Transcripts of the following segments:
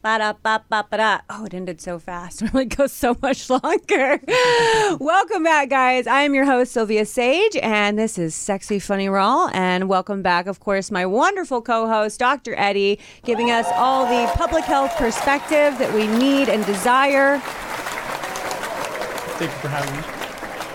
Ba-da-ba-ba-ba-da. Oh, it ended so fast. It really goes so much longer. welcome back, guys. I am your host, Sylvia Sage, and this is Sexy Funny Raw. And welcome back, of course, my wonderful co host, Dr. Eddie, giving us all the public health perspective that we need and desire. Thank you for having me.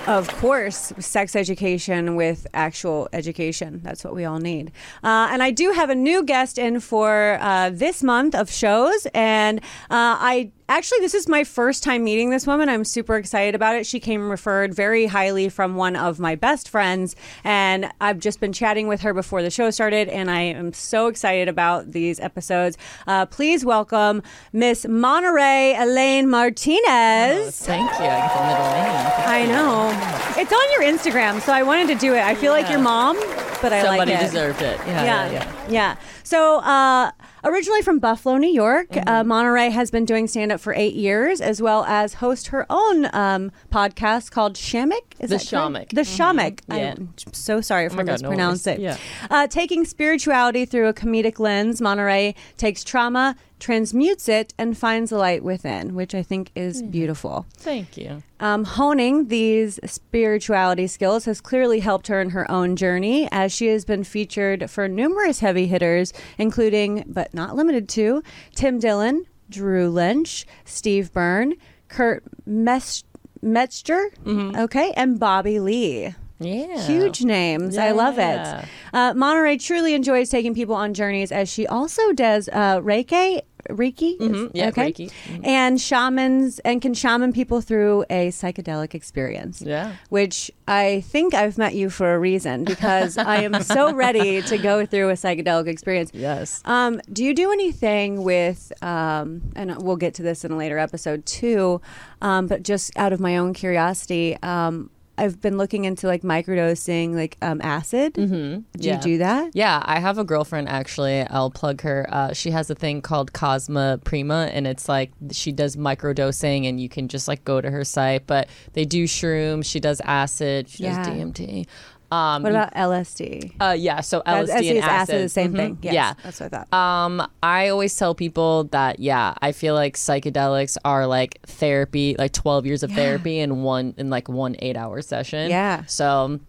Of course, sex education with actual education. That's what we all need. Uh, and I do have a new guest in for uh, this month of shows. And uh, I actually, this is my first time meeting this woman. I'm super excited about it. She came referred very highly from one of my best friends. And I've just been chatting with her before the show started. And I am so excited about these episodes. Uh, please welcome Miss Monterey Elaine Martinez. Thank you. I get the middle name. I know. It's on your Instagram, so I wanted to do it. I feel like your mom, but I Somebody like it. deserved it. Yeah, Yeah, yeah, yeah. yeah. So, uh, originally from Buffalo, New York, Mm-hmm. uh, Monterey has been doing stand up for eight years, as well as host her own um, podcast called Shamik. Is The? Shamek. The Shamik. Yeah. I'm so sorry if my I God, no mispronounced it. Yeah. Uh, taking spirituality through a comedic lens, Monterey takes trauma, transmutes it, and finds the light within, which I think is beautiful. Thank you. Um, honing these spirituality skills has clearly helped her in her own journey, as she has been featured for numerous heavy hitters, including, but not limited to, Tim Dillon, Drew Lynch, Steve Byrne, Kurt Mes- Metzger, okay, and Bobby Lee. Yeah. Huge names. I love it. Uh, Monterey truly enjoys taking people on journeys as she also does uh, Reiki. Reiki, Mhm. Yeah, Reiki. and shamans and can shaman people through a psychedelic experience. Yeah. which I think I've met you for a reason because I am so ready to go through a psychedelic experience. Yes. Um, do you do anything with, um, and we'll get to this in a later episode too, um, but just out of my own curiosity, um, I've been looking into like microdosing, like um, acid. Mm-hmm. Do Yeah. you do that? Yeah, I have a girlfriend actually. I'll plug her. Uh, she has a thing called Cosma Prima, and it's like she does microdosing, and you can just like go to her site. But they do shrooms. She does acid. She Yeah. does DMT. Um, What about LSD? uh, yeah, so LSD and is acid, the same Mhm. thing. Yes, Yeah, that's what I thought. Um, I always tell people that yeah, I feel like psychedelics are like therapy, like twelve years of Yeah. therapy in one in like one eight hour session. Yeah. So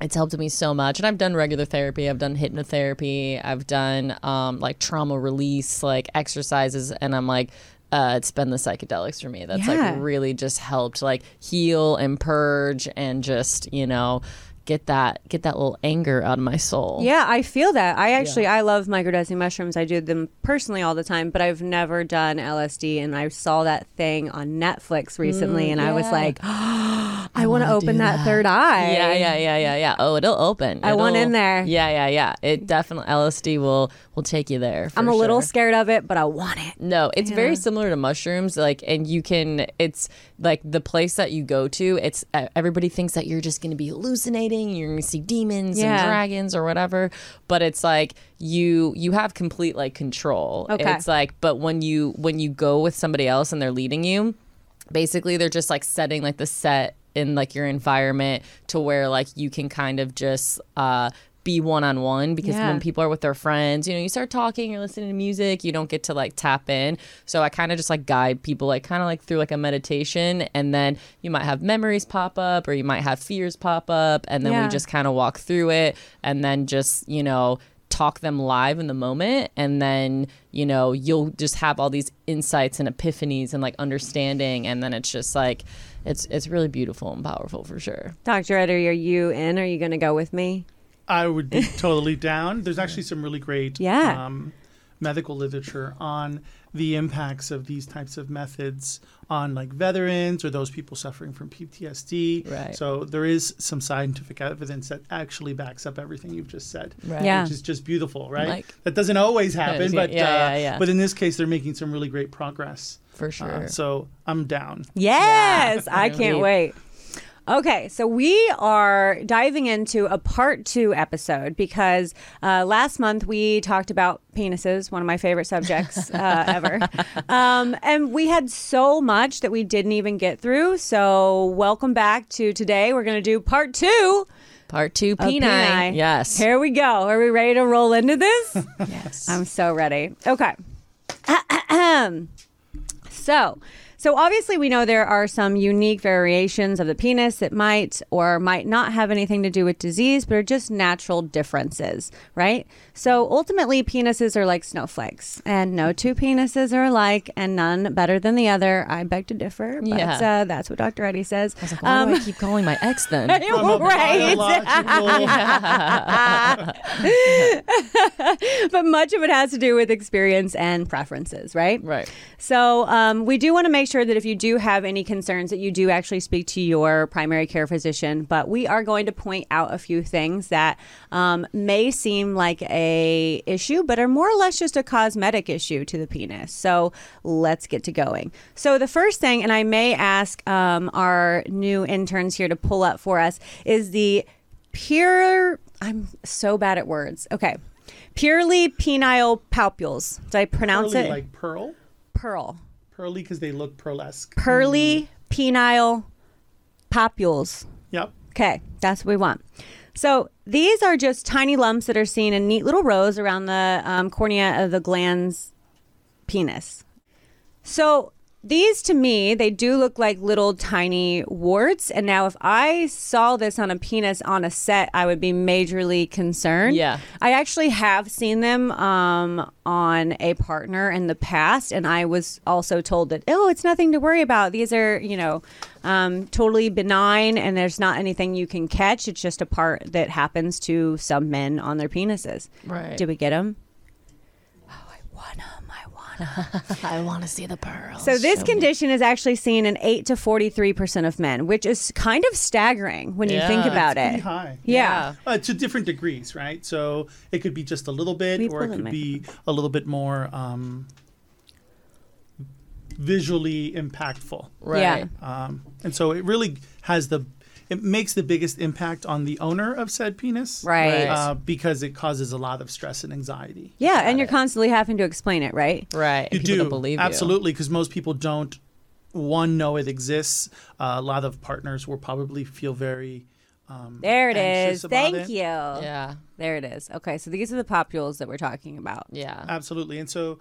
it's helped me so much. And I've done regular therapy, I've done hypnotherapy, I've done um like trauma release, like exercises, and I'm like uh, it's been the psychedelics for me. That's Yeah. like really just helped like heal and purge and just, you know, get that get that little anger out of my soul. Yeah, I feel that. I actually I love microdosing mushrooms. I do them personally all the time, but I've never done LSD and I saw that thing on Netflix recently mm, and I was yeah. like, I, want to open that, that. third eye. Yeah, yeah, yeah, yeah, yeah. Oh, it'll open. I want It'll- in there. Yeah, yeah, yeah. It definitely LSD will will take you there. I'm a little scared of it, but I want it. No, it's Yeah. very similar to mushrooms. Like, and you can. It's like the place that you go to. It's everybody thinks that you're just going to be hallucinating. You're to see demons Yeah. and dragons or whatever. But it's like you you have complete like control. Okay. It's like, but when you when you go with somebody else and they're leading you, basically they're just like setting like the set in like your environment to where like you can kind of just uh be one on one because Yeah. when people are with their friends, you know, you start talking, you're listening to music, you don't get to like tap in. So I kind of just like guide people like kind of like through like a meditation and then you might have memories pop up or you might have fears pop up and then Yeah. we just kind of walk through it and then just, you know, talk them live in the moment and then you know you'll just have all these insights and epiphanies and like understanding and then it's just like it's it's really beautiful and powerful for sure Dr. Eddie, are you in? Are you going to go with me? I would be totally down. There's actually some really great Yeah. um, medical literature on the impacts of these types of methods on like veterans or those people suffering from PTSD. Right. So there is some scientific evidence that actually backs up everything you've just said. Right. Yeah. Which is just beautiful, right? Like- that doesn't always happen, Yeah, but yeah, uh, yeah, yeah. but in this case, they're making some really great progress. for sure Uh, so I'm down. Yes, Yeah. I can't wait. Okay, so we are diving into a part two episode because uh, last month we talked about penises, one of my favorite subjects uh, ever. Um, and we had so much that we didn't even get through. So, welcome back to today. We're going to do part two. Part two, peni. peni. Yes. Here we go. Are we ready to roll into this? yes. I'm so ready. Okay. so, so obviously we know there are some unique variations of the penis that might or might not have anything to do with disease, but are just natural differences, right? So ultimately penises are like snowflakes, and no two penises are alike, and none better than the other. I beg to differ, but Yeah. uh, that's what Dr. Eddie says. I was like, why do I keep calling my ex then? Right. but much of it has to do with experience and preferences, right? right. So um, we do want to make sure that if you do have any concerns, that you do actually speak to your primary care physician. But we are going to point out a few things that um, may seem like a issue, but are more or less just a cosmetic issue to the penis. So let's get to going. So the first thing, and I may ask um, our new interns here to pull up for us, is the pure. I'm so bad at words. Okay. Purely penile papules. Did I pronounce Pearly, it? like pearl, pearl. Pearly because they look pearlesque. Pearly penile papules. Yep. Okay, that's what we want. So these are just tiny lumps that are seen in neat little rows around the um, cornea of the glans penis. So these to me, they do look like little tiny warts. And now, if I saw this on a penis on a set, I would be majorly concerned. Yeah. I actually have seen them um, on a partner in the past, and I was also told that, oh, it's nothing to worry about. These are, you know, um, totally benign, and there's not anything you can catch. It's just a part that happens to some men on their penises. Right. Did we get them? Oh, I want them. I want 'em. I want to see the pearls. So this Show me. condition is actually seen in 8 to 43% of men, which is kind of staggering when you think about Pretty it. high. Yeah. Uh, to different degrees, right? So it could be just a little bit, We or it could be a little bit more um, visually impactful. Right. Yeah. Um, and so it really has the, it makes the biggest impact on the owner of said penis, Right. Right. Uh, because it causes a lot of stress and anxiety. Yeah, and you're constantly having to explain it, right? Right. You People do don't believe absolutely because most people don't. One, know it exists. Uh, a lot of partners will probably feel very. Um, There it anxious is. about Thank it. you. Yeah. There it is. Okay, so these are the papules that we're talking about. Yeah. Absolutely. And so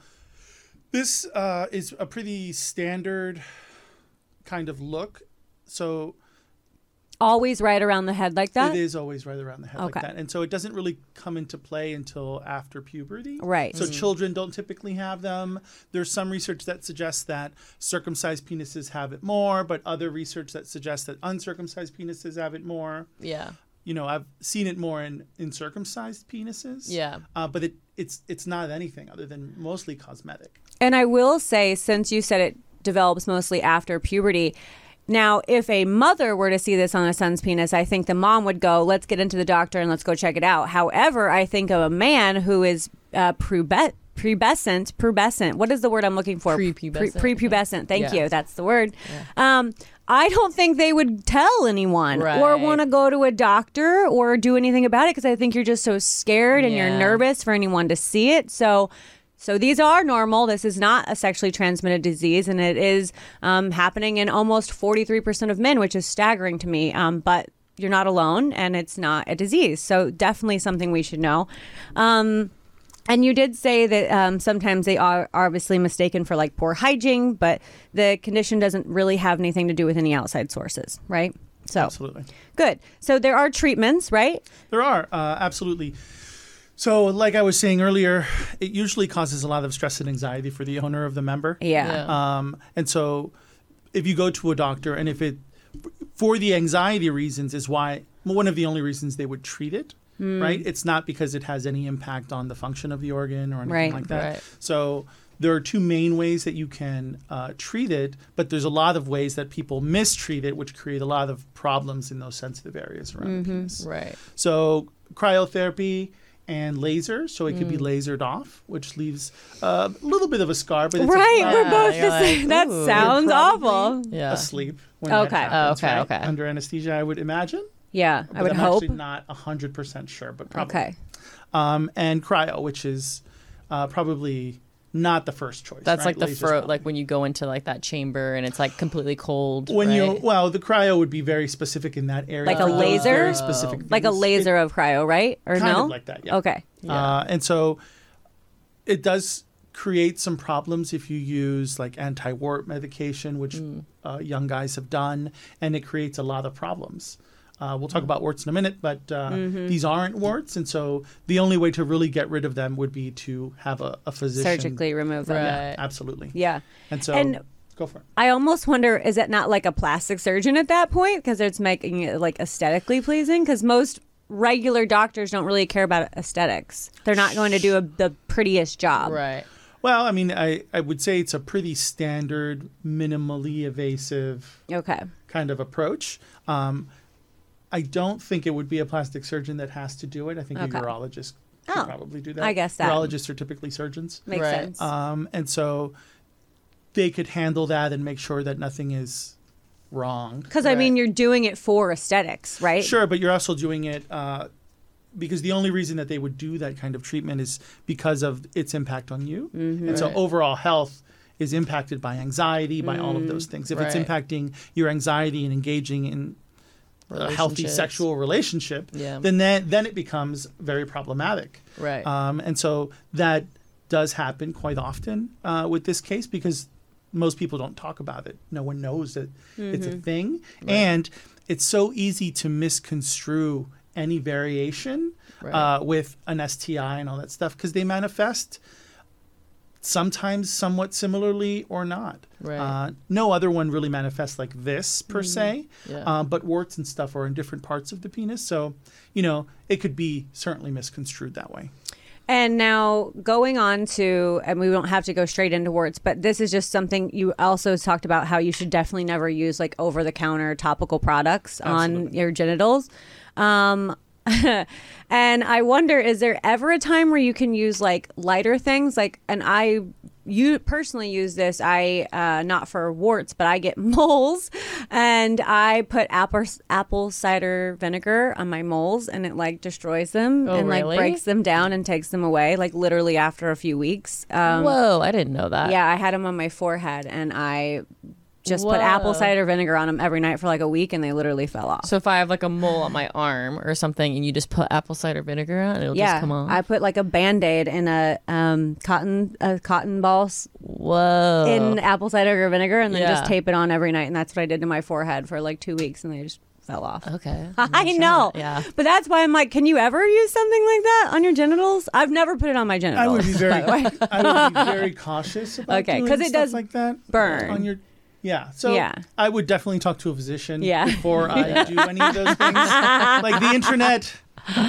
this uh, is a pretty standard kind of look. So Always right around the head like that? it is always right around the head Okay. like that. And so it doesn't really come into play until after puberty. Right. So children don't typically have them. There's some research that suggests that circumcised penises have it more, but other research that suggests that uncircumcised penises have it more. Yeah. You know, I've seen it more in, in circumcised penises. Yeah. Uh, but it, it's it's not anything other than mostly cosmetic. And I will say, since you said it develops mostly after puberty, now if a mother were to see this on a son's penis, I think the mom would go, "Let's get into the doctor and let's go check it out." However, I think of a man who is uh, prube- pubescent, pubescent. What is the word I'm looking for? Prepubescent. Pre- prepubescent. Thank Yeah. you. That's the word. Um, I don't think they would tell anyone or want to go to a doctor or do anything about it because I think you're just so scared and you're nervous for anyone to see it. So, so these are normal. This is not a sexually transmitted disease, and it is um, happening in almost 43% of men, which is staggering to me. Um, but you're not alone, and it's not a disease. So definitely something we should know. Um, and you did say that um, sometimes they are obviously mistaken for like poor hygiene, but the condition doesn't really have anything to do with any outside sources, right? So Absolutely. good. So there are treatments, right? There are uh, absolutely. So, like I was saying earlier, it usually causes a lot of stress and anxiety for the owner of the member. Yeah. Yeah. Um, and so, if you go to a doctor, and if it, for the anxiety reasons, is why one of the only reasons they would treat it, Hmm. right? It's not because it has any impact on the function of the organ or anything Right. like that. Right. So, there are two main ways that you can uh, treat it, but there's a lot of ways that people mistreat it, which create a lot of problems in those sensitive areas around Mm-hmm. the penis. Right. So cryotherapy and laser, so it could Mm. be lasered off, which leaves a little bit of a scar. But it's Right, a, we're Yeah, both you're the same. like, that sounds awful. Yeah. asleep when Okay. that happens, Oh, okay, right? okay. Under anesthesia, I would imagine. Yeah, I would I'm hope. actually not hundred percent sure, but probably. Okay. Um, and cryo, which is uh, probably not the first choice. That's right? like the Laser's fro, like when you go into like that chamber and it's like completely cold. when you well, the cryo would be very specific in that area. Like a laser? very specific Like a things. laser of cryo, right? Or kind no? of like that. Yeah. Okay. Uh, and so it does create some problems if you use like anti-wart medication, which Mm. uh, young guys have done, and it creates a lot of problems. Uh, we'll talk about warts in a minute, but uh, Mm-hmm. these aren't warts, and so the only way to really get rid of them would be to have a, a physician Surgically remove them. Right. Absolutely. Yeah. And so And- go for it. I almost wonder is it not like a plastic surgeon at that point because it's making it like aesthetically pleasing? Because most regular doctors don't really care about aesthetics. They're not going to do a, the prettiest job. right. Well, I mean, I, I would say it's a pretty standard, minimally invasive Okay. kind of approach. Um, I don't think it would be a plastic surgeon that has to do it. I think Okay. a urologist could Oh, probably do that. I guess that- urologists are typically surgeons, Makes Right. sense. um, and so they could handle that and make sure that nothing is wrong. Because I mean, you're doing it for aesthetics, right? Sure, but you're also doing it uh, because the only reason that they would do that kind of treatment is because of its impact on you. Mm-hmm. And so overall health is impacted by anxiety, by all of those things. If it's impacting your anxiety and engaging in a healthy sexual relationship, Yeah. then that, then it becomes very problematic. Right. Um, and so that does happen quite often uh, with this case because most people don't talk about it. No one knows that it's Mm-hmm. a thing. And it's so easy to misconstrue any variation Right. uh, with an STI and all that stuff because they manifest sometimes somewhat similarly or not. Right. Uh, no other one really manifests like this per se, Yeah. uh, but warts and stuff are in different parts of the penis. So, you know, it could be certainly misconstrued that way. And now going on to, and we don't have to go straight into warts, but this is just something you also talked about how you should definitely never use like over the counter topical products on your genitals. Um, and I wonder, is there ever a time where you can use like lighter things? Like, and I, you personally use this. I uh, not for warts, but I get moles, and I put apple apple cider vinegar on my moles, and it like destroys them Oh, and like really? breaks them down and takes them away. Like literally after a few weeks. Um, Whoa, I didn't know that. yeah, I had them on my forehead, and I just put apple cider vinegar on them every night for like a week, and they literally fell off. So if I have like a mole on my arm or something, and you just put apple cider vinegar on, it'll yeah, just come off. I put like a band aid in a um, cotton a cotton ball Whoa. in apple cider vinegar, and then Yeah. just tape it on every night, and that's what I did to my forehead for like two weeks, and they just fell off. okay. I know, Yeah. but that's why I'm like, can you ever use something like that on your genitals? I've never put it on my genitals. I would be very, by. I would be very cautious about Okay, doing 'cause it stuff does like that burn. on your. Yeah, so Yeah. I would definitely talk to a physician Yeah. before I do any of those things. like the internet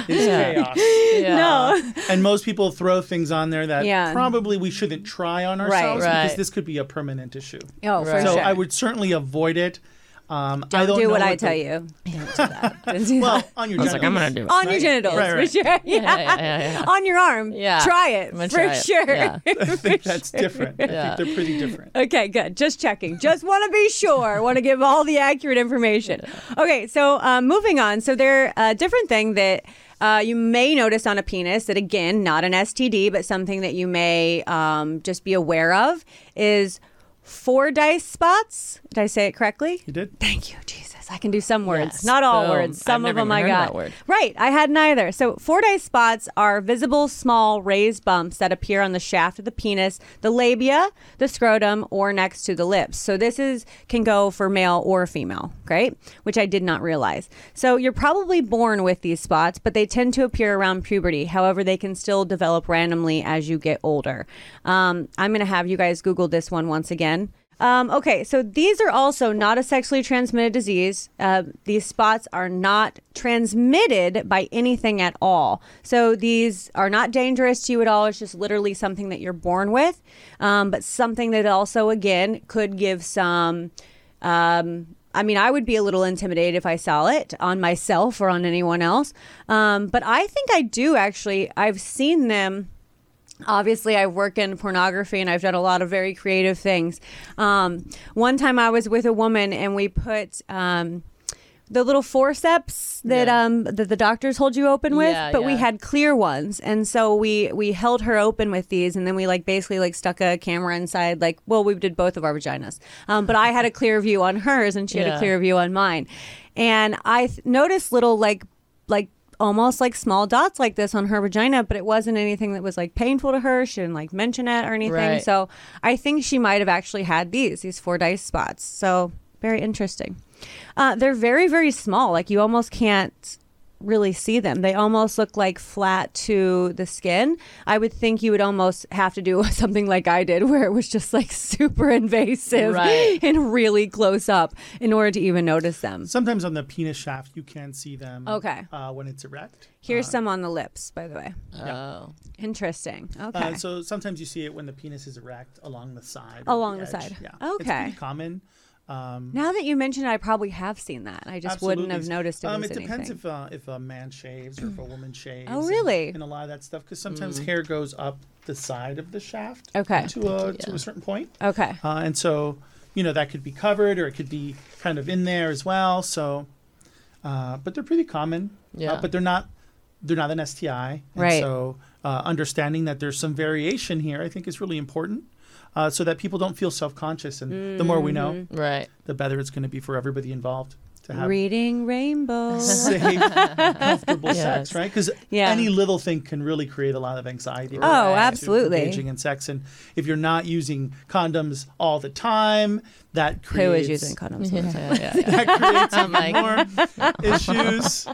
is Yeah. chaos, Yeah. No, uh, and most people throw things on there that Yeah. probably we shouldn't try on Right. ourselves because this could be a permanent issue. oh, for Right. So sure. I would certainly avoid it. Um, don't, I don't do know what I the- tell you. Don't do that. Don't do Well, that. on your I was like, I'm genitals. gonna do it. on your right. genitals, Right, right. for sure. Yeah. Yeah, yeah, yeah, yeah. On your arm. Yeah. Try it I'm gonna for try it. sure. Yeah. I think that's different. I think they're pretty different. Okay, good. Just checking. Just want to be sure. Want to give all the accurate information. Okay, so um, moving on. So there a different thing that uh, you may notice on a penis that again, not an STD, but something that you may um, just be aware of is Fordyce spots. Did I say it correctly? You did. Thank you, Jesus. I can do some words, Yes. not all Boom. words. Some I've of them I even heard of got. that word. Right, I had neither. So, Fordyce spots are visible, small, raised bumps that appear on the shaft of the penis, the labia, the scrotum, or next to the lips. So, this is can go for male or female, right? which I did not realize. So, you're probably born with these spots, but they tend to appear around puberty. However, they can still develop randomly as you get older. Um, I'm going to have you guys Google this one once again. Um, okay, so these are also not a sexually transmitted disease. Uh, these spots are not transmitted by anything at all. So these are not dangerous to you at all. It's just literally something that you're born with, um, but something that also, again, could give some um, I mean, I would be a little intimidated if I saw it on myself or on anyone else. Um, but I think I do actually. I've seen them. Obviously, I work in pornography and I've done a lot of very creative things. Um, one time I was with a woman and we put. Um, the little forceps that Yeah. um that the doctors hold you open with, Yeah, but we had clear ones, and so we we held her open with these, and then we like basically like stuck a camera inside. Like, well, we did both of our vaginas, um, but I had a clear view on hers, and she had a clear view on mine, and I th- noticed little like like almost like small dots like this on her vagina, but it wasn't anything that was like painful to her. She didn't like mention it or anything. Right. So I think she might have actually had these these Fordyce spots. So very interesting. Uh, they're very very small. Like you almost can't really see them. They almost look like flat to the skin. I would think you would almost have to do something like I did, where it was just like super invasive Right. and really close up in order to even notice them. Sometimes on the penis shaft, you can see them. Okay. Uh, when it's erect. Here's some on the lips, by the way. Oh. Interesting. Okay. Uh, so sometimes you see it when the penis is erect along the side. Along the edge. side. Yeah. It's Okay. pretty common. Um, now that you mention it, I probably have seen that. I just wouldn't have noticed it Um, was it depends anything. if uh, if a man shaves or if a woman shaves. Oh, really? And, a lot of that stuff because sometimes hair goes up the side of the shaft. Okay. To a to a certain point, okay. uh, and so you know that could be covered or it could be kind of in there as well. So, uh, but they're pretty common. Yeah. Uh, but they're not they're not an STI. And Right. So uh, understanding that there's some variation here, I think, is really important. Uh, so that people don't feel self-conscious, and the more we know, Mm-hmm. Right. the better it's going to be for everybody involved to have Reading rainbow. safe, comfortable sex, right? Because Yeah. any little thing can really create a lot of anxiety. Oh, absolutely. Engaging in sex, and if you're not using condoms all the time, that creates is using condoms? all? Yeah, yeah, yeah. that creates I'm like- more issues.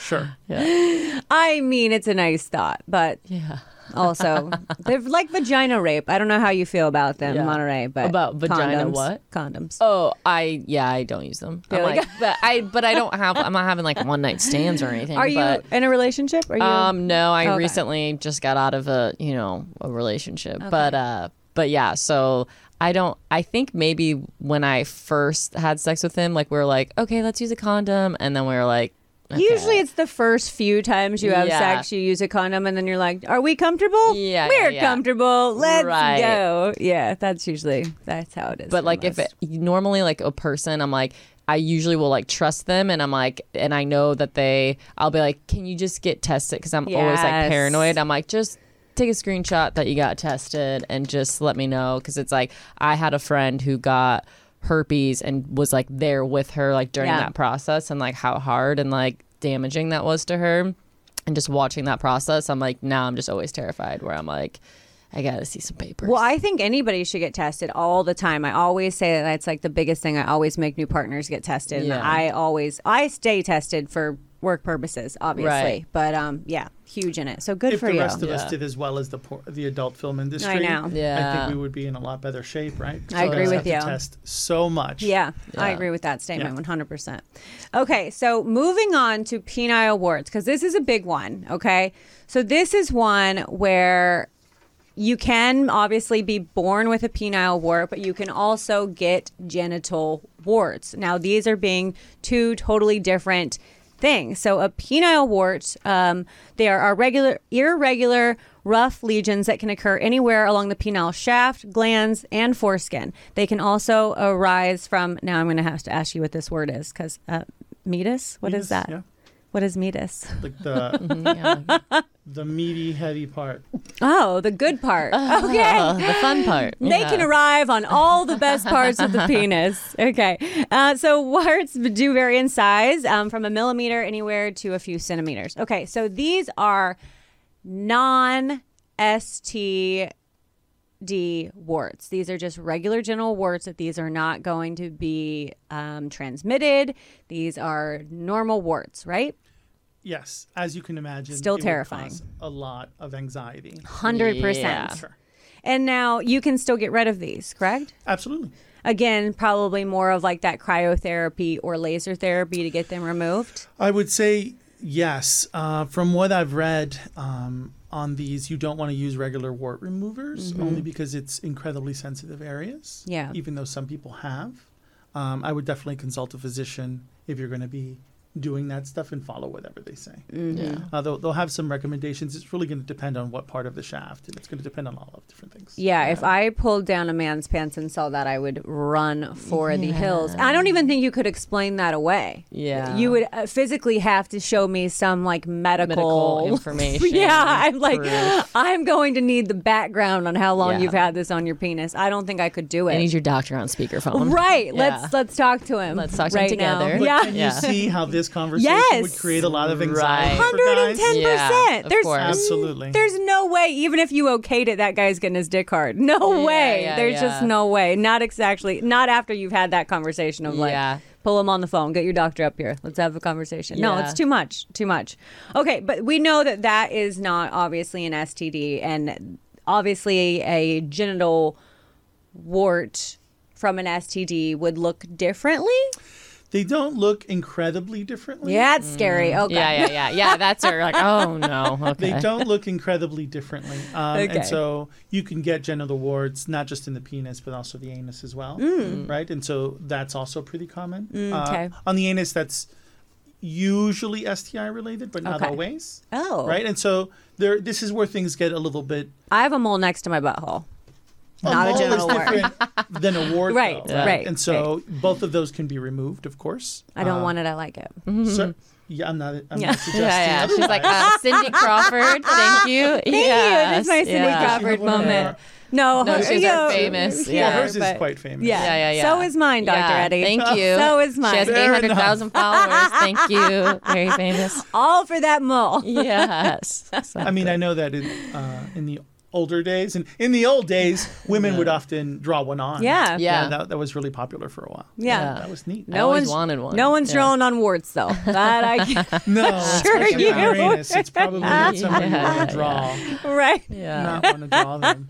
Sure. yeah. I mean, it's a nice thought, but Yeah. Also they're like vagina rape. I don't know how you feel about them, Yeah. Monterey, but About vagina condoms, what? Condoms. Oh, I yeah, I don't use them. I'm like, but I but I don't have. I'm not having like one night stands or anything. Are you but, in a relationship? Are you? Um, no, I Okay. recently just got out of a you know a relationship, but uh, but yeah, so I don't. I think maybe when I first had sex with him, like we were like, okay, let's use a condom, and then we were like, okay. Usually it's the first few times you have Yeah. sex, you use a condom, and then you're like, "Are we comfortable? Yeah, we're yeah, comfortable. Let's Right. go." Yeah, that's usually that's how it is. But like if it, normally like a person, I'm like. I usually will like trust them, and I'm like, and I know that they. I'll be like, can you just get tested? Because I'm always like paranoid. I'm like, just take a screenshot that you got tested, and just let me know. Because it's like I had a friend who got herpes and was like there with her like during Yeah. that process, and like how hard and like damaging that was to her, and just watching that process, I'm like, now I'm just always terrified. Where I'm like, I gotta see some papers. Well, I think anybody should get tested all the time. I always say that that's like the biggest thing. I always make new partners get tested. And I always I stay tested for work purposes, obviously. Right. But um, yeah, huge in it. So good if for the you. rest of us did as well as the por- the adult film industry, I know. Yeah. I think we would be in a lot better shape, right? I agree with have you. to Test so much. Yeah, I agree with that statement 100%. Okay, so moving on to penile warts, because this is a big one, okay? So this is one where you can obviously be born with a penile wart, but you can also get genital warts. Now, these are being two totally different things. So, a penile wart, um, they are regular, irregular, rough lesions that can occur anywhere along the penile shaft, glans, and foreskin. They can also arise from. Now, I'm going to have to ask you what this word is, because uh, meatus. What is Meatus, that? Yeah. What is meatus? Like the Yeah. the meaty, heavy part. Oh, the good part. Okay. Uh, the fun part. They Yeah. can arrive on all the best parts of the penis. Okay. Uh, so warts do vary in size um, from a millimeter anywhere to a few centimeters. Okay. So these are non STD warts. These are just regular genital warts that these are not going to be um, transmitted. These are normal warts, right? Yes, as you can imagine, Still it would terrifying. cause A lot of anxiety. 100%. Yeah. Sure. And now you can still get rid of these, correct? Absolutely. Again, probably more of like that cryotherapy or laser therapy to get them removed. I would say yes. Uh, from what I've read um, on these, you don't want to use regular wart removers only because it's incredibly sensitive areas. Mm-hmm. Yeah. Even though some people have. um, I would definitely consult a physician if you're going to be doing that stuff and follow whatever they say. Yeah. Uh, they'll, they'll have some recommendations. It's really going to depend on what part of the shaft, and it's going to depend on a lot of different things. Yeah, if I pulled down a man's pants and saw that, I would run for the hills. I don't even think you could explain that away. Yeah. You would uh, physically have to show me some like medical, Medical information, yeah, I'm like, proof. I'm going to need the background on how long Yeah. you've had this on your penis. I don't think I could do it. I need your doctor on speakerphone. Right. Yeah. Let's let's talk to him. Let's talk to him together. Now. But Yeah. can you Yeah. see how this conversation Yes. would create a lot of anxiety Right. for guys? 110 Yeah, percent. of There's course. Absolutely. There's no way, even if you okayed it, that guy's getting his dick hard. No Yeah, way. yeah, There's just no way. Not exactly. Not after you've had that conversation of like, Yeah. pull him on the phone, get your doctor up here, let's have a conversation. No, it's too much. Too much. Okay, but we know that that is not obviously an STD, and obviously a genital wart from an STD would look differently. They don't look incredibly differently. Yeah, it's scary. Okay. Yeah, yeah, yeah, yeah. That's her. Like, oh no. Okay. They don't look incredibly differently. Um, Okay. And so you can get genital warts, not just in the penis, but also the anus as well. Right? And so that's also pretty common. Uh, Mm. okay. on the anus, that's usually STI related, but not Okay. always. Oh. Right? And so there, this is where things get a little bit. I have a mole next to my butthole. Not a general is genital wart. than a wart. Right, though, right, And so both of those can be removed, of course. I don't Uh, want it. I like it. So, yeah, I'm not. I'm Yeah. not suggesting. yeah, yeah. She's like, uh, Cindy Crawford. Thank you. Thank you. This is my Cindy yeah. Crawford She had one of moment. No, No, her- she's you know, famous, Yeah, yeah, hers is but- quite famous. Yeah. Yeah, yeah, yeah. So is mine, Dr. Yeah, Eddie. Thank you. So is mine. She has 800,000 followers. Thank you. Very famous. All for that mole. Yes. So I mean, I know that in uh, in the older days, and in the old days, women would often draw one on. Yeah. Yeah. that, that was really popular for a while. Yeah. that was neat. I always wanted one. No one's Yeah. drawing on warts though. That I can, No, Sure you on Uranus, it's probably not something Yeah, you want to yeah, draw. right. Yeah. Not want to draw them.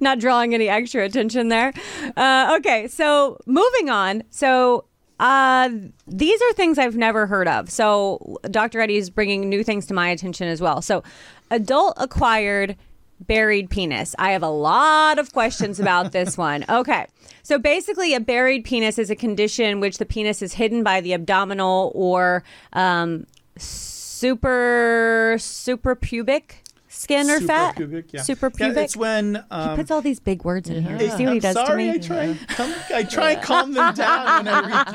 Not drawing any extra attention there. Uh, okay, so moving on. So uh, these are things I've never heard of. So Dr. Eddie is bringing new things to my attention as well. So adult acquired buried penis. I have a lot of questions about this one. Okay. So basically, a buried penis is a condition which the penis is hidden by the abdominal or um, super super pubic skin or fat. Suprapubic, yeah. Super Yeah, pubic. it's when he um, puts all these big words in here. Hey, See what he I'm does sorry, to I me? try, and calm, I try and calm them down when I read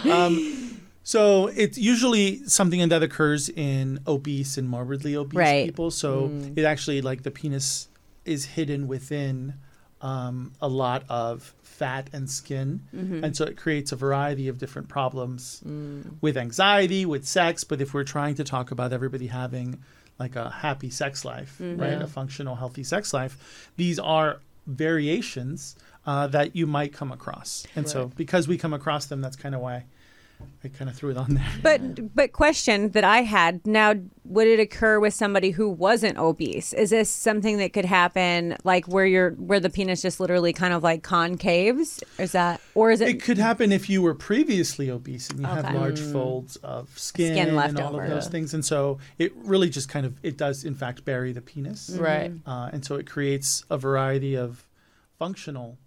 through it. um, so it's usually something that occurs in obese and morbidly obese Right. people. So it actually, like the penis, is hidden within um, a lot of fat and skin, and so it creates a variety of different problems with anxiety, with sex. But if we're trying to talk about everybody having like a happy sex life, right, a functional, healthy sex life, these are variations uh, that you might come across. And so, because we come across them, that's kind of why I kind of threw it on there. But but question that I had now would it occur with somebody who wasn't obese? Is this something that could happen like where you're where the penis just literally kind of like concaves? Is that or is it, It could happen if you were previously obese and you Okay. have large folds of skin, Skin left and all over. of those things. And so it really just kind of it does in fact bury the penis, Right. uh, and so it creates a variety of functional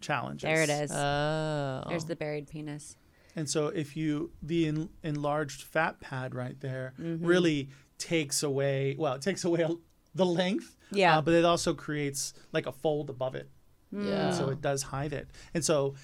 challenges. there it is. Oh. There's the buried penis. And so if you the en- enlarged fat pad right there Mm-hmm. really takes away well, it takes away the length. Yeah. uh, but it also creates like a fold above it. yeah. And so it does hide it. And so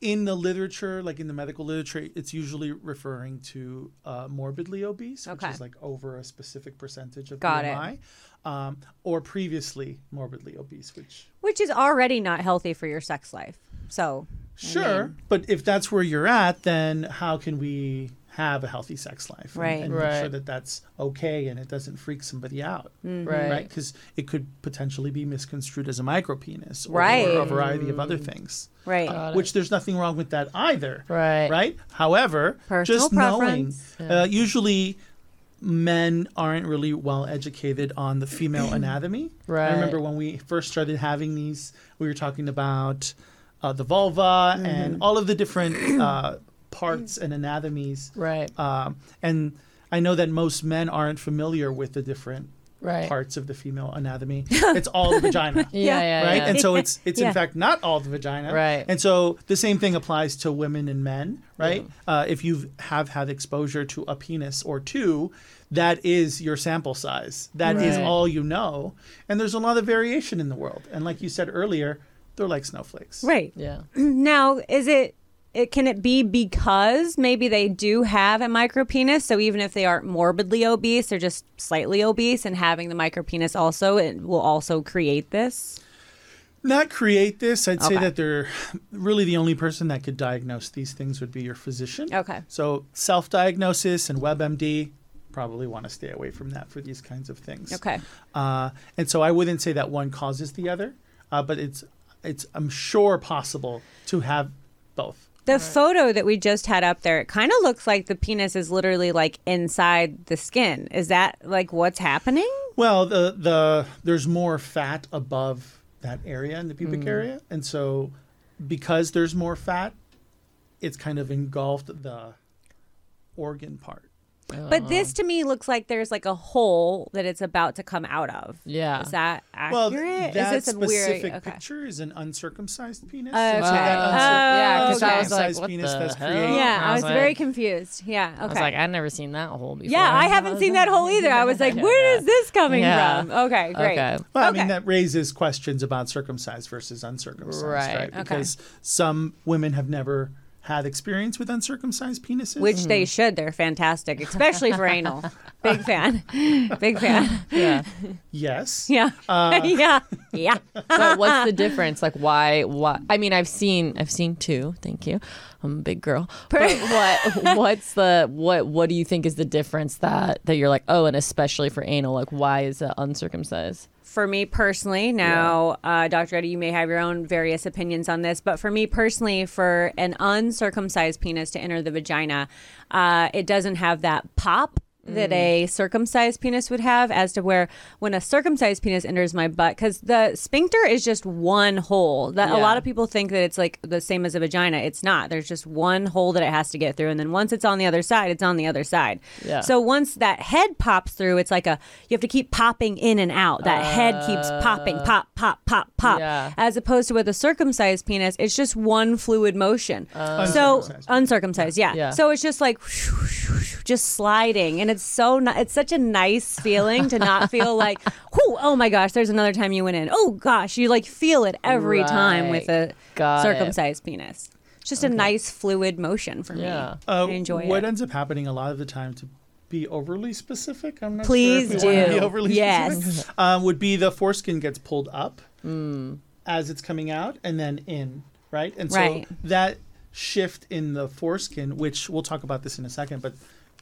in the literature, like in the medical literature, it's usually referring to uh, morbidly obese, which is like over a specific percentage of Got it. BMI, um, or previously morbidly obese, which Which is already not healthy for your sex life. So Sure, but if that's where you're at, then how can we have a healthy sex life? and- Right. And, make sure that that's okay and it doesn't freak somebody out. Mm-hmm. Right. Right. Because it could potentially be misconstrued as a micropenis or, Right. or a variety of other things. right. Got it. Which there's nothing wrong with that either. Right. Right. However, Personal just knowing, preference. uh, usually men aren't really well educated on the female anatomy. Right. I remember when we first started having these, we were talking about uh, the vulva Mm-hmm. and all of the different uh, parts and anatomies. Right. Um, and I know that most men aren't familiar with the different Right. parts of the female anatomy. it's all the vagina. Yeah, yeah, right? yeah. And so it's it's Yeah. in fact not all the vagina. Right. And so the same thing applies to women and men, right? Uh, if you have had exposure to a penis or two, that is your sample size. That is Right. all you know. And there's a lot of variation in the world. And like you said earlier, they're like snowflakes. Right. yeah. Now, is it, it can it be because maybe they do have a micropenis? So even if they aren't morbidly obese, they're just slightly obese, and having the micropenis also it will also create this. Not create this. I'd say that they're really the only person that could diagnose these things would be your physician. Okay. So self-diagnosis and WebMD probably want to stay away from that for these kinds of things. Okay. Uh, and so I wouldn't say that one causes the other, uh, but it's it's I'm sure possible to have both. The photo that we just had up there, it kind of looks like the penis is literally like inside the skin. Is that like what's happening? Well, the the there's more fat above that area in the Mm. pubic area, and so because there's more fat, it's kind of engulfed the organ part. But this to me looks like there's like a hole that it's about to come out of. Yeah. Is that Well, accurate? that is this a specific weird okay. picture is an uncircumcised penis. Okay. So that Oh, yeah, because I was like, uncircumcised what penis the that's hell? created. Yeah, I was like- very confused. Yeah. Okay. I was like, I've never seen that hole before. yeah, I haven't seen that hole either. I was like, where is this coming Yeah. from? Okay, great. Okay. Well, I Okay. mean, that raises questions about circumcised versus uncircumcised, Right. right? Okay. Because some women have never had experience with uncircumcised penises. Which they should. They're fantastic, especially for anal. Big fan. Big fan. Yeah. yes. Yeah. Uh, yeah. Yeah. So what's the difference? Like why why I mean I've seen I've seen two, thank you. I'm a big girl. But what what's the what what do you think is the difference that that you're like, oh, and especially for anal, like why is it uncircumcised? For me personally, now, uh, Dr. Eddie, you may have your own various opinions on this, but for me personally, for an uncircumcised penis to enter the vagina, uh, it doesn't have that pop. That mm. a circumcised penis would have, as to where when a circumcised penis enters my butt, because the sphincter is just one hole. That a lot of people think that it's like the same as a vagina. It's not. There's just one hole that it has to get through, and then once it's on the other side, it's on the other side. Yeah. So once that head pops through, it's like a you have to keep popping in and out. That head keeps popping, uh, pop, pop, pop, pop. Yeah. As opposed to with a circumcised penis, it's just one fluid motion. Uh, so Uncircumcised. uncircumcised, yeah. Yeah. So it's just like just sliding, and it's so ni- it's such a nice feeling to not feel like, whoo, oh my gosh, there's another time you went in. Oh gosh, you like feel it every time with a Right. Got it. circumcised penis. It's just a nice fluid motion for Yeah. me. Uh, I enjoy what it. ends up happening a lot of the time to be overly specific, I'm not Please sure if we want to do. be overly Yes. specific, um, would be the foreskin gets pulled up Hmm. as it's coming out and then in, right? And so Right. that shift in the foreskin, which we'll talk about this in a second, but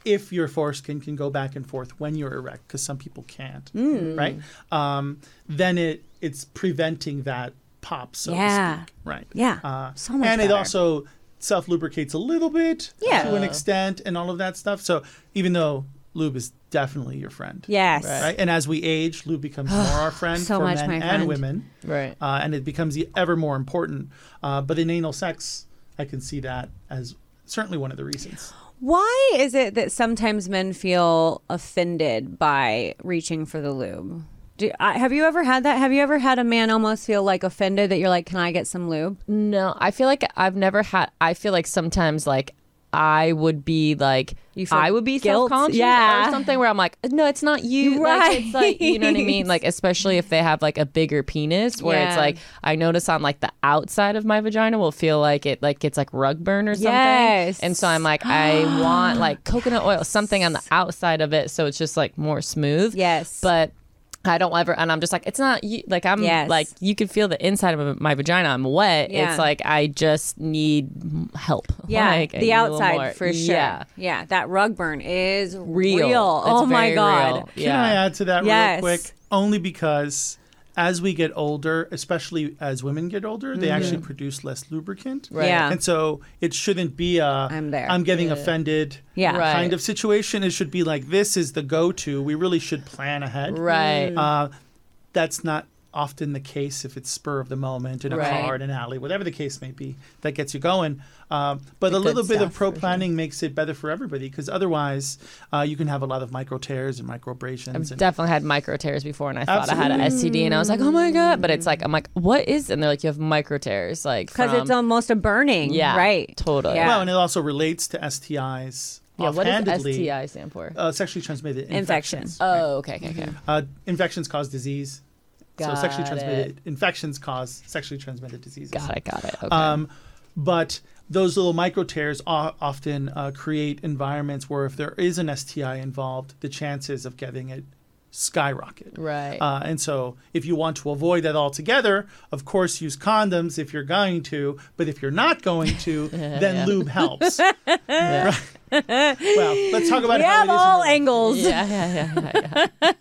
if your foreskin can go back and forth when you're erect, because some people can't, Hmm. right? Um, then it it's preventing that pop, so Yeah. to speak, right? Yeah. Uh, So much and it also self lubricates a little bit Yeah. to an extent and all of that stuff. So even though lube is definitely your friend. Yes. Right. And as we age, lube becomes more our friend So for much men my and women. Right. Uh, and it becomes ever more important. Uh, but in anal sex, I can see that as certainly one of the reasons. Why is it that sometimes men feel offended by reaching for the lube? Do, I, have you ever had that? Have you ever had a man almost feel like offended that you're like, "Can I get some lube?" No, I feel like I've never had. I feel like sometimes like I would be like You I would be guilt? self conscious Yeah. or something where I'm like, no, it's not you. Like, it's like you know what I mean. Like especially if they have like a bigger penis, where it's Yeah. like I notice on like the outside of my vagina will feel like it like it's like rug burn or something. Yes. And so I'm like, I want like coconut oil, something on the outside of it, so it's just like more smooth. Yes. But I don't ever, and I'm just like, it's not you. Like I'm Yes. like, you can feel the inside of my vagina. I'm wet. Yeah. It's like I just need help. Yeah, Like, the need a little outside for sure. Yeah, yeah, that rug burn is real. real. It's oh my god. real. Can Yeah. I add to that Yes. real quick? Only because as we get older, especially as women get older, they actually produce less lubricant. Right. Yeah. And so it shouldn't be a I'm there. I'm getting offended Yeah. Right. kind of situation. It should be like this is the go to. We really should plan ahead. Right. Uh, that's not often the case if it's spur of the moment in a Right. car in an alley, whatever the case may be, that gets you going. Um, but The a little bit of pro for sure. planning makes it better for everybody because otherwise uh, you can have a lot of micro tears and micro abrasions. I've and- definitely had micro tears before, and I thought I had an STD, and I was like, "Oh my god!" But it's like, I'm like, "What is?" And they're like, "You have micro tears, like Because it's almost a burning. yeah, Right. totally." Yeah. Well, and it also relates to STIs. Yeah, what does. STI stand for? Uh, sexually transmitted Infection. infections. oh, okay, okay, okay. Uh, infections cause disease. So sexually Got transmitted infections cause sexually transmitted diseases. Got it, got it. Okay. Um, but those little micro tears often uh, create environments where if there is an STI involved, the chances of getting it skyrocket. right. Uh, and so, if you want to avoid that altogether, of course, use condoms if you're going to. But if you're not going to, then lube helps. yeah. well, let's talk about We how have it is in all the- angles. yeah, yeah, yeah, yeah,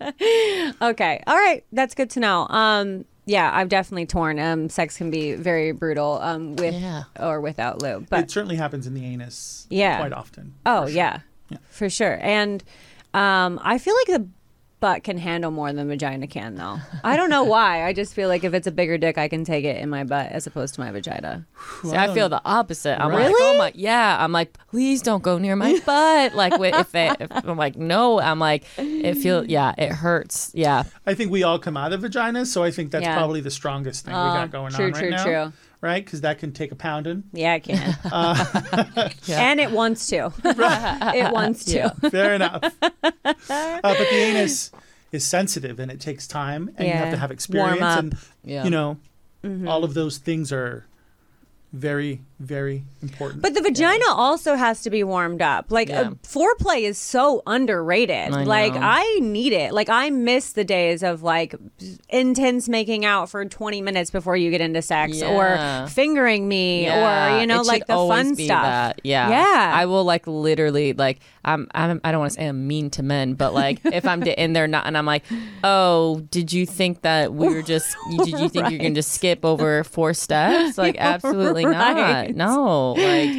yeah. Okay. All right. That's good to know. Um, yeah, I've definitely torn. Um, sex can be very brutal. Um, with Yeah. or without lube, but it certainly happens in the anus. Yeah. quite often. Oh for sure. yeah, Yeah. for sure. And um, I feel like the butt can handle more than vagina can, though. I don't know why. I just feel like if it's a bigger dick, I can take it in my butt as opposed to my vagina. See, I feel the opposite. I'm like, Really? oh my, yeah. I'm like, please don't go near my butt. Like, wi- if, they, if I'm like, no, I'm like, it feels, yeah, it hurts. Yeah, I think we all come out of vaginas, so I think that's Yeah. probably the strongest thing we got going true, on right true, now. true. Right? Because that can take a pounding. Yeah, I can. Yeah. And it wants to. it wants to. Yeah. Fair enough. Uh, but the anus is sensitive and it takes time, and you have to have experience, up. and yeah. you know, Mm-hmm. all of those things are very, very important. But the vagina also has to be warmed up. Like Yeah. uh, foreplay is so underrated. I like know. I need it. Like I miss the days of like intense making out for 20 minutes before you get into sex Yeah. or fingering me Yeah, or you know it like should the fun be stuff. that. Yeah, Yeah. I will like literally like I'm, I'm I don't want to say I'm mean to men, but like if I'm in there not and I'm like, oh, did you think that we were just? Did you think you're gonna just skip over four steps? Like absolutely Right. not. No, like,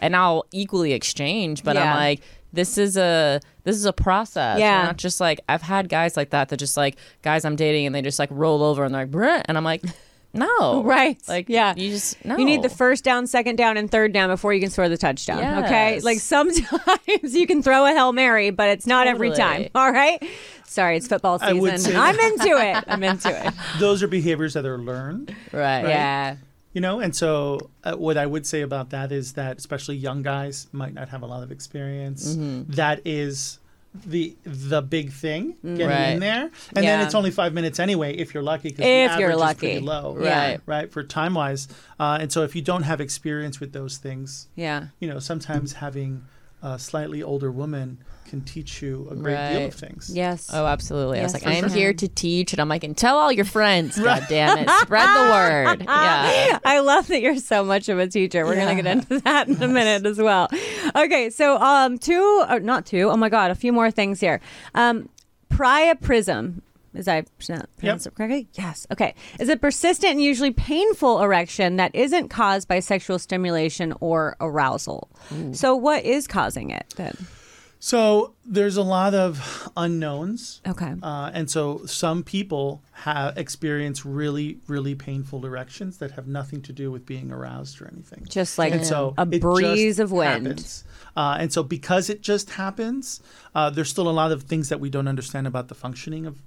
and I'll equally exchange, but Yeah. I'm like. This is a this is a process. Yeah. We're not just like I've had guys like that that just like guys I'm dating and they just like roll over and they're like Bruh, and I'm like no Right. like Yeah. you just no You need the first down, second down, and third down before you can score the touchdown. Okay. Like sometimes you can throw a Hail Mary, but it's not every time. All right. Sorry, it's football I would season. say- I'm into it. I'm into it. those are behaviors that are learned. right Yeah. You know, and so uh, what I would say about that is that especially young guys might not have a lot of experience. Mm-hmm. That is the the big thing getting Right. in there, and then it's only five minutes anyway if you're lucky. 'cause If you're lucky. pretty low, Yeah. Right. right, for time wise. Uh, and so if you don't have experience with those things, Yeah. you know, sometimes having a slightly older woman can teach you a great deal of things. Yes. Oh, absolutely. I was like, I'm sure. here to teach, and I'm like, and tell all your friends. God damn it, spread the word. Yeah. I love that you're so much of a teacher. We're gonna get into that in a minute as well. Okay, so um, two, or not two. Oh my God, a few more things here. Um, priapism. Is I pronounce pronounce it correctly? Yes. Okay. Is a persistent and usually painful erection that isn't caused by sexual stimulation or arousal. So, what is causing it then? So there's a lot of unknowns. Okay. Uh, and so some people have experience really, really painful erections that have nothing to do with being aroused or anything. Just like and so a breeze of wind. Uh, and so because it just happens, uh, there's still a lot of things that we don't understand about the functioning of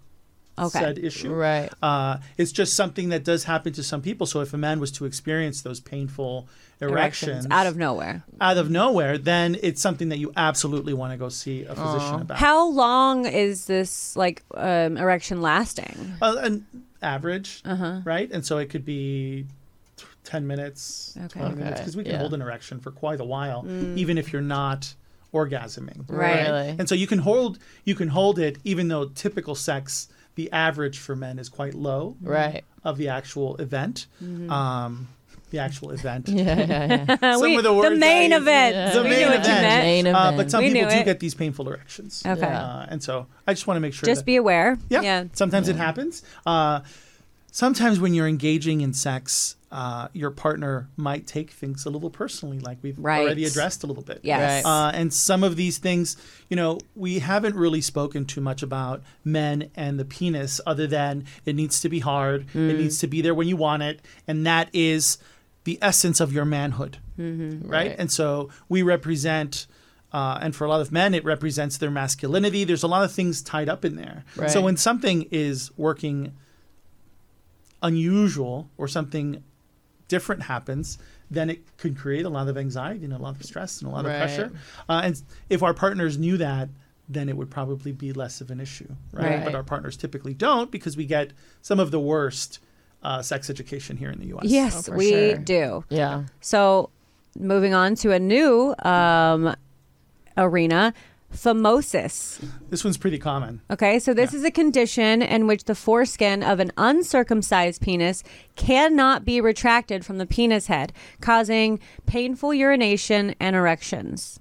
Okay. said issue. Right. Uh, it's just something that does happen to some people. So if a man was to experience those painful erections, out of nowhere. out of nowhere, then it's something that you absolutely want to go see a physician about. How long is this like um, erection lasting? Well, an average, Uh-huh. right? And so it could be 10 minutes, Okay. 20 minutes, because we can yeah. hold an erection for quite a while, even if you're not orgasming. Right. Really? And so you can hold you can hold it even though typical sex, the average for men is quite low Right. of the actual event. Um, the actual event. Yeah, yeah, yeah. Some We- of the words main I use- event. The we main knew what you event. meant. Main Uh, event. but some We people do it. get these painful erections. Okay. Uh, and so I just want to make sure Just that be aware. yeah. Yeah. Sometimes it happens. Uh, sometimes when you're engaging in sex, uh, your partner might take things a little personally, like we've Right. already addressed a little bit. Yes. Right. Uh, and some of these things, you know, we haven't really spoken too much about men and the penis, other than it needs to be hard, it needs to be there when you want it, and that is the essence of your manhood, right? Right. And so we represent. Uh, and for a lot of men, it represents their masculinity. There's a lot of things tied up in there. So when something is working unusual or something different happens, then it could create a lot of anxiety and a lot of stress and a lot of pressure. Uh, and if our partners knew that, then it would probably be less of an issue, right? Right. But our partners typically don't because we get some of the worst uh, sex education here in the U.S. Yes, for we sure. do. Yeah. So, moving on to a new um, arena, phimosis. This one's pretty common. Okay, so this is a condition in which the foreskin of an uncircumcised penis cannot be retracted from the penis head, causing painful urination and erections.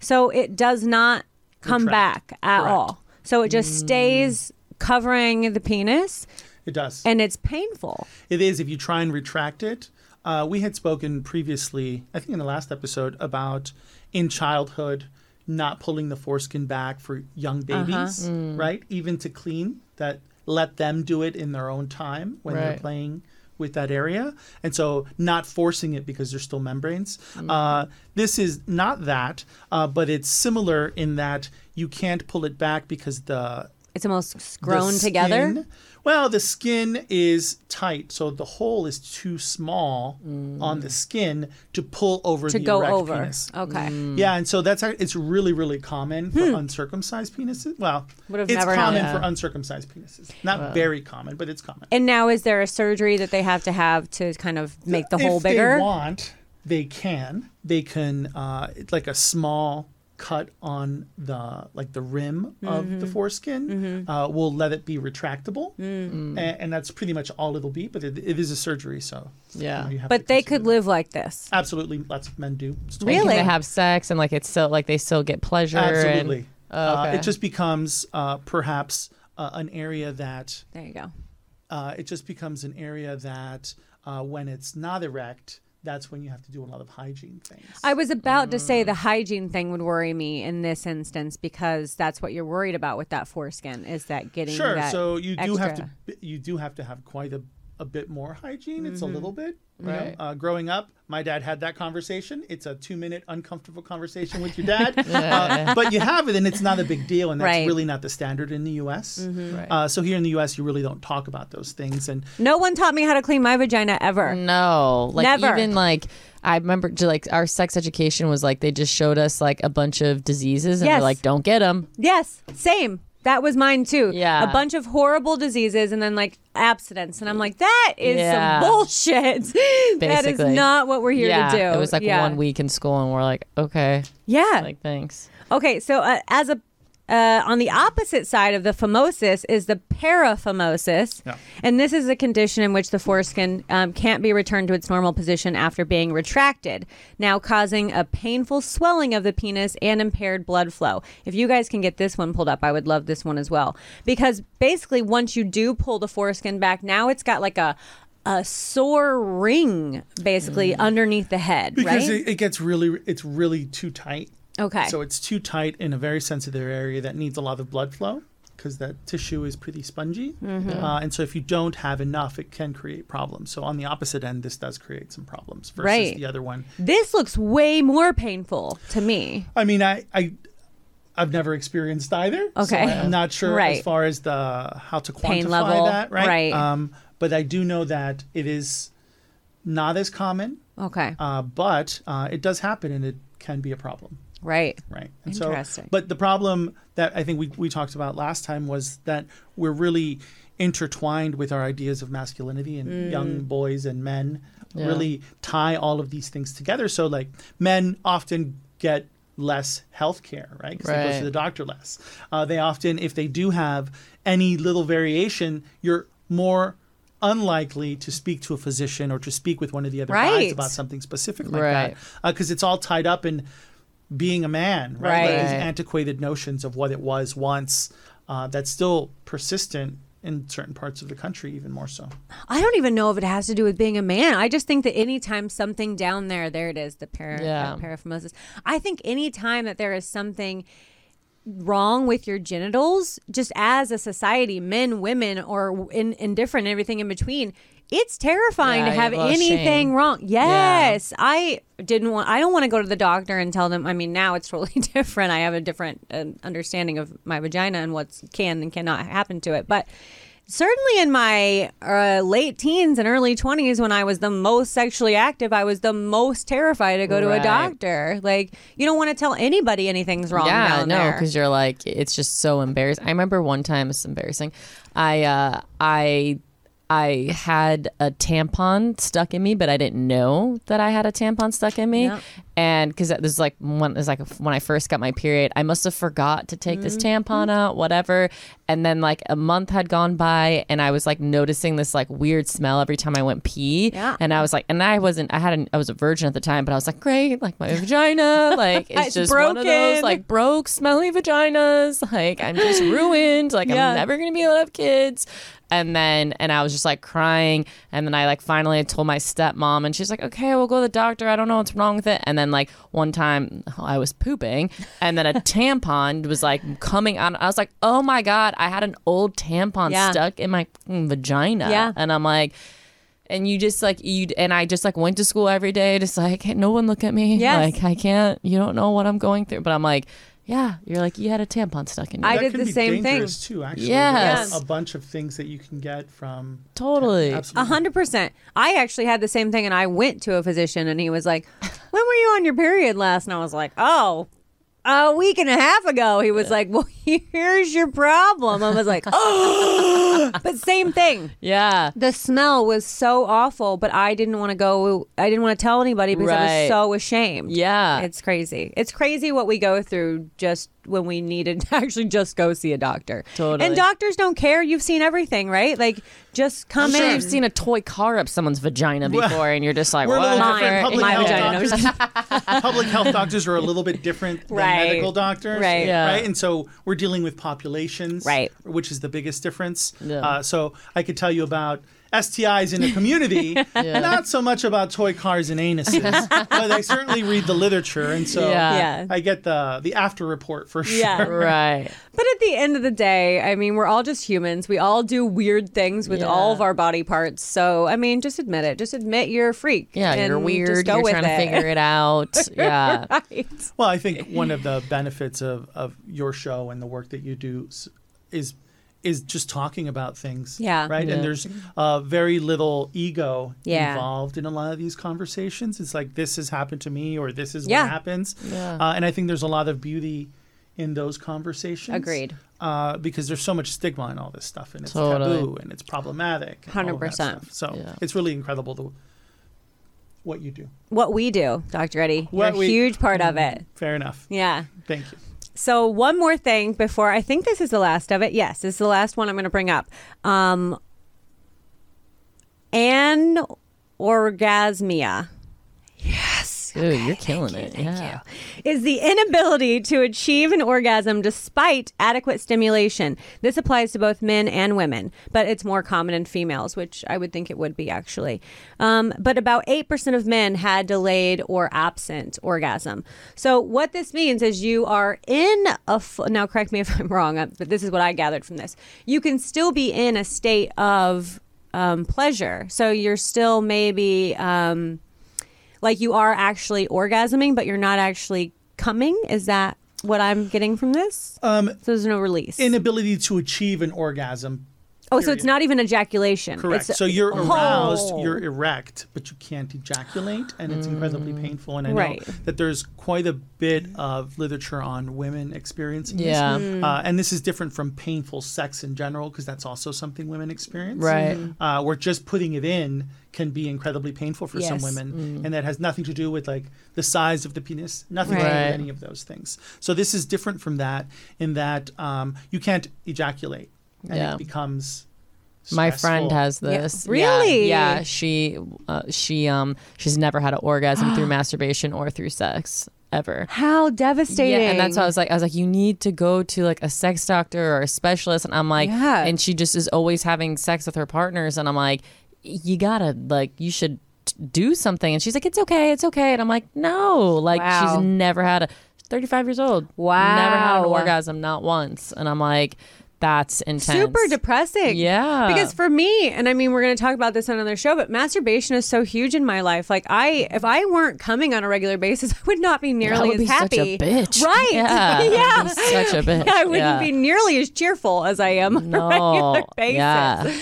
So it does not come Retract. back at Correct. all. So it just stays covering the penis It does. and it's painful. It is if you try and retract it. Uh, we had spoken previously, I think in the last episode, about in childhood not pulling the foreskin back for young babies, right? Even to clean, that let them do it in their own time when they're playing with that area. And so not forcing it because there's still membranes. Uh, this is not that, uh, but it's similar in that you can't pull it back because the It's almost the grown together. Well, the skin is tight, so the hole is too small on the skin to pull over Mm. To the go erect over. penis. Okay. Yeah, and so that's it's really really common for uncircumcised penises. Well, Hmm. Would have it's never common for uncircumcised penises. Not very common, but it's common. And now, is there a surgery that they have to have to kind of make the hole if bigger? they want, they can. They can uh, it's like a small cut on the like the rim of Mm-hmm. the foreskin. Uh, we'll let it be retractable, Mm. a- and, that's pretty much all it'll be. But it, it is a surgery, so you Yeah. know, you have but they could live like this. Absolutely, lots of men do. Totally Really? They have sex and like it's still like they still get pleasure? and- Absolutely. Oh, uh, it just becomes uh, perhaps uh, an area that There you go. uh, it just becomes an area that uh, when it's not erect, that's when you have to do a lot of hygiene things. I was about to Mm. say the hygiene thing would worry me in this instance because that's what you're worried about with that foreskin is that getting sure. that So you do have to you do have to have quite a, a bit more hygiene. It's a Mm-hmm. little bit. You know? Right. uh, growing up, my dad had that conversation. It's a two minute uncomfortable conversation with your dad, uh, but you have it, and it's not a big deal, and that's Right. Mm-hmm. really not the standard in the U.S. Right. Uh, so here in the U.S., you really don't talk about those things, and No one taught me how to clean my vagina ever. No, like Never. even like I remember like our sex education was like they just showed us like a bunch of diseases and Yes. they're like don't get them. Yes, same. That was mine too. Yeah. A bunch of horrible diseases and then like abstinence. And I'm like, that is Yeah. some bullshit. that is not what we're here yeah, to do. it was like Yeah. one week in school and we're like okay, Yeah. like thanks. Okay, so uh, as a uh, on the opposite side of the phimosis is the paraphimosis, Yeah. and this is a condition in which the foreskin um, can't be returned to its normal position after being retracted, now causing a painful swelling of the penis and impaired blood flow. If you guys can get this one pulled up, I would love this one as well, because basically once you do pull the foreskin back, now it's got like a a sore ring basically underneath the head, because right? it, it gets really it's really too tight. Okay. So it's too tight in a very sensitive area that needs a lot of blood flow because that tissue is pretty spongy. Mm-hmm. Uh, and so if you don't have enough, it can create problems. So on the opposite end, this does create some problems versus Right. the other one. This looks way more painful to me. I mean, I, I I've never experienced either. Okay. I- I'm not sure Right. as far as the how to quantify Pain level, that, right? right. Um, but I do know that it is not as common, Okay. uh, but uh, it does happen and it can be a problem. Right. Right. Interesting. So, but the problem that I think we, we talked about last time was that we're really intertwined with our ideas of masculinity and Mm. young boys and men Yeah. really tie all of these things together. So, like, men often get less health care, right? Because they go to the doctor less. Uh, they often, if they do have any little variation, you're more unlikely to speak to a physician or to speak with one of the other Right. guys about something specific like Right. that because it's all tied up in being a man, right? Like Right. these antiquated notions of what it was once uh, that's still persistent in certain parts of the country, even more so. I don't even know if it has to do with being a man. I just think that anytime something down there, there it is, the para, Yeah. uh, paraphimosis. I think anytime that there is something wrong with your genitals, just as a society, men, women, or in indifferent, everything in between, it's terrifying Yeah, to have have a lot of anything shame. wrong. Yes, I didn't want. I don't want to go to the doctor and tell them. I mean, now it's totally different. I have a different uh, understanding of my vagina and what can and cannot happen to it, but certainly in my uh, late teens and early 20s when i was the most sexually active i was the most terrified to go to a doctor like you don't want to tell anybody anything's wrong yeah, no, because you're like, it's just so embarrassing. I remember one time, it's embarrassing. I, uh, I, I had a tampon stuck in me, but I didn't know that I had a tampon stuck in me. And because this is like is like when I first got my period, I must have forgot to take this Mm-hmm. tampon out, whatever. And then like a month had gone by, and I was like noticing this like weird smell every time I went pee. Yeah. And I was like, and I wasn't, I had, an, I was a virgin at the time, but I was like, great, like my vagina, like it's, It's just one of those like broke, smelly vaginas. Like I'm just ruined. Like Yeah. I'm never gonna be able to have kids. And then and I was just like crying. And then I like finally told my stepmom and she's like, Okay, we'll go to the doctor. I don't know what's wrong with it. And then like one time I was pooping and then a tampon was like coming out. I was like, Oh my God, I had an old tampon Yeah. stuck in my vagina. Yeah. And I'm like and you just like you and I just like went to school every day, just like no one look at me. Yes. Like I can't. You don't know what I'm going through. But I'm like, yeah. You're like you had a tampon stuck in you. I that did can the be same thing. dangerous too. Actually, Yes. A bunch of things that you can get from totally. A Absolutely. hundred percent. I actually had the same thing, and I went to a physician, and he was like, "When were you on your period last?" And I was like, "Oh, a week and a half ago." He was like, "Well, here's your problem." I was like, "Oh," but same thing. Yeah. The smell was so awful, but I didn't want to go. I didn't want to tell anybody because I Right. was so ashamed. Yeah. It's crazy. It's crazy what we go through just when we needed to actually just go see a doctor. Totally. And doctors don't care. You've seen everything, right? Like, just come I'm sure in. you've seen a toy car up someone's vagina Well, before, and you're just like, we're a little whatever. different. Public my health vagina. No, doctors, just- public health doctors are a little bit different than Right. medical doctors, Right. Yeah. Right, and so we're dealing with populations, Right. which is the biggest difference. Yeah. Uh, so I could tell you about STIs in a community, not so much about toy cars and anuses, but I certainly read the literature, and so Yeah. Yeah. I get the the after report for sure. Yeah. Right. But at the end of the day, I mean, we're all just humans. We all do weird things with Yeah. all of our body parts. So, I mean, just admit it. Just admit you're a freak. Yeah, you're weird. Just go You're with trying it. to figure it out. Yeah. right. Well, I think one of the benefits of, of your show and the work that you do is is just talking about things. Yeah. Right. Yeah. And there's uh, very little ego Yeah. involved in a lot of these conversations. It's like this has happened to me or this is Yeah. what happens. Yeah. Uh, and I think there's a lot of beauty in those conversations. Agreed. Uh, because there's so much stigma in all this stuff, and it's Totally. taboo and it's problematic. and all of that 100%. So Yeah. it's really incredible the, what you do. What we do, Dr. Eddie, you're What a we- huge part of it. Fair enough. Yeah. Thank you. So one more thing before I think this is the last of it. Yes, this is the last one I'm going to bring up. Um, anorgasmia. Yes. Dude, you're killing it. yeah. Is the inability to achieve an orgasm despite adequate stimulation. This applies to both men and women, but it's more common in females, which I would think it would be actually. Um, but about 8% of men had delayed or absent orgasm. So, what this means is you are in a, f- now correct me if I'm wrong, uh, but this is what I gathered from this. You can still be in a state of um, pleasure. So, you're still maybe. Um, like you are actually orgasming, but you're not actually coming. Is that what I'm getting from this? Um, So there's no release. inability to achieve an orgasm. Oh, so it's not even ejaculation. Correct. It's- so you're Oh. aroused, you're erect, but you can't ejaculate, and it's incredibly painful. And I know that there's quite a bit of literature on women experiencing Yeah. this. Uh, and this is different from painful sex in general, because that's also something women experience. Right. Uh, where just putting it in can be incredibly painful for some Yes. women, and that has nothing to do with like the size of the penis, nothing to do with any of those things. So this is different from that in that um, you can't ejaculate, and Yeah. it becomes. My friend stressful. has Yeah. this. Really? Yeah. yeah she uh, she um she's never had an orgasm through masturbation or through sex. ever. How devastating. Yeah, and that's why I was like, I was like, you need to go to like a sex doctor or a specialist, and I'm like, Yeah. and she just is always having sex with her partners, and I'm like, you gotta like, you should t- do something, and she's like, it's okay, it's okay, and I'm like, no, like Wow. she's never had a 35 years old, Wow. never had an orgasm, not once, and I'm like, that's intense, super depressing. Yeah. Because for me, and I mean, we're going to talk about this on another show, but masturbation is so huge in my life. Like, I, if I weren't coming on a regular basis, I would not be nearly would as be happy. such a bitch. Right. Yeah. yeah. Such a bitch. I wouldn't Yeah. be nearly as cheerful as I am on a regular No. basis. Yeah.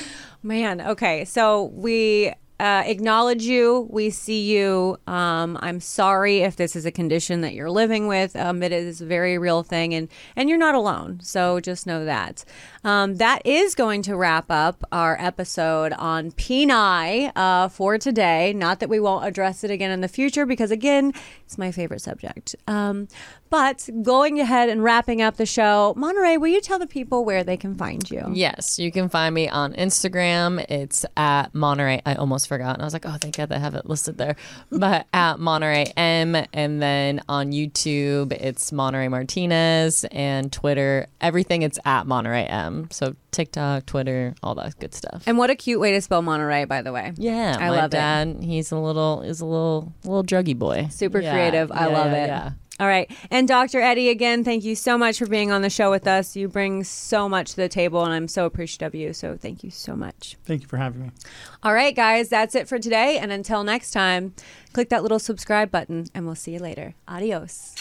Man, okay. So we uh, acknowledge you. We see you. Um, I'm sorry if this is a condition that you're living with. Um, it is a very real thing, and and you're not alone. So just know that. Um, that is going to wrap up our episode on penile uh, for today. Not that we won't address it again in the future, because again, it's my favorite subject. But going ahead and wrapping up the show, Monterey, will you tell the people where they can find you? Yes, you can find me on Instagram. It's at Monterey. I almost forgot. And I was like, oh, thank God they have it listed there. But at Monterey M. And then on YouTube, it's Monterey Martinez. And Twitter, everything it's at Monterey M. So TikTok, Twitter, all that good stuff. And what a cute way to spell Monterey, by the way. yeah, I my love it. dad, he's a little, is a little, little druggy boy. Super Yeah, creative. I yeah, love yeah, it. All right. And Dr. Eddie, again, thank you so much for being on the show with us. You bring so much to the table, and I'm so appreciative of you. So thank you so much. Thank you for having me. All right, guys, that's it for today. And until next time, click that little subscribe button, and we'll see you later. Adios.